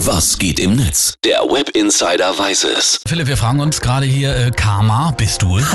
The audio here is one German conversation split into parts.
Was geht im Netz? Der Web Insider weiß es. Philipp, wir fragen uns gerade hier, äh, Karma, bist du?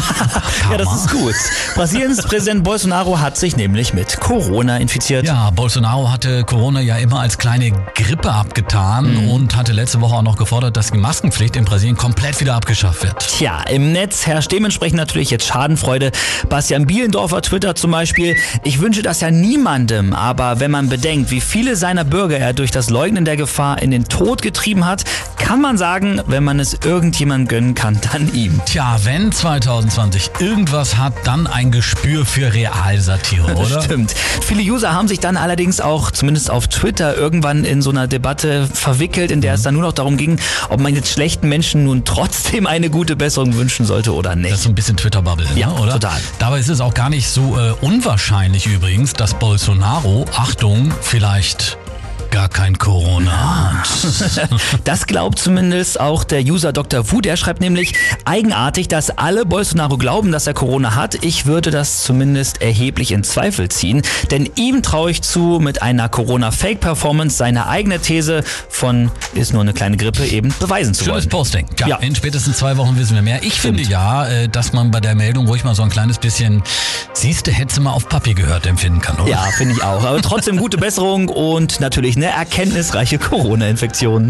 Ja, das ist gut. Brasiliens Präsident Bolsonaro hat sich nämlich mit Corona infiziert. Ja, Bolsonaro hatte Corona ja immer als kleine Grippe abgetan und hatte letzte Woche auch noch gefordert, dass die Maskenpflicht in Brasilien komplett wieder abgeschafft wird. Tja, im Netz herrscht dementsprechend natürlich jetzt Schadenfreude. Bastian Bielendorfer twittert zum Beispiel, ich wünsche das ja niemandem, aber wenn man bedenkt, wie viele seiner Bürger er durch das Leugnen der Gefahr in den Tod getrieben hat, kann man sagen, wenn man es irgendjemandem gönnen kann, dann ihm. Tja, wenn 2020 irgendwas hat, dann ein Gespür für Realsatire, oder? Stimmt. Viele User haben sich dann allerdings auch, zumindest auf Twitter, irgendwann in so einer Debatte verwickelt, in der es dann nur noch darum ging, ob man jetzt schlechten Menschen nun trotzdem eine gute Besserung wünschen sollte oder nicht. Das ist so ein bisschen Twitter-Bubble, Ja, ne, oder? total. Dabei ist es auch gar nicht so äh, unwahrscheinlich übrigens, dass Bolsonaro, Achtung, vielleicht gar kein Corona hat. Das glaubt zumindest auch der User Dr. Wu. Der schreibt nämlich eigenartig, dass alle Bolsonaro glauben, dass er Corona hat. Ich würde das zumindest erheblich in Zweifel ziehen, denn ihm traue ich zu, mit einer Corona-Fake-Performance seine eigene These von ist nur eine kleine Grippe eben beweisen zu Schönes wollen. Posting. Ja, Ja. in spätestens zwei Wochen wissen wir mehr. Ich finde ja, äh, dass man bei der Meldung ruhig mal so ein kleines bisschen, siehste, hätte mal auf Papi gehört, empfinden kann, oder? Ja, finde ich auch. Aber trotzdem gute Besserung und natürlich eine erkenntnisreiche Corona-Infektion. Lektion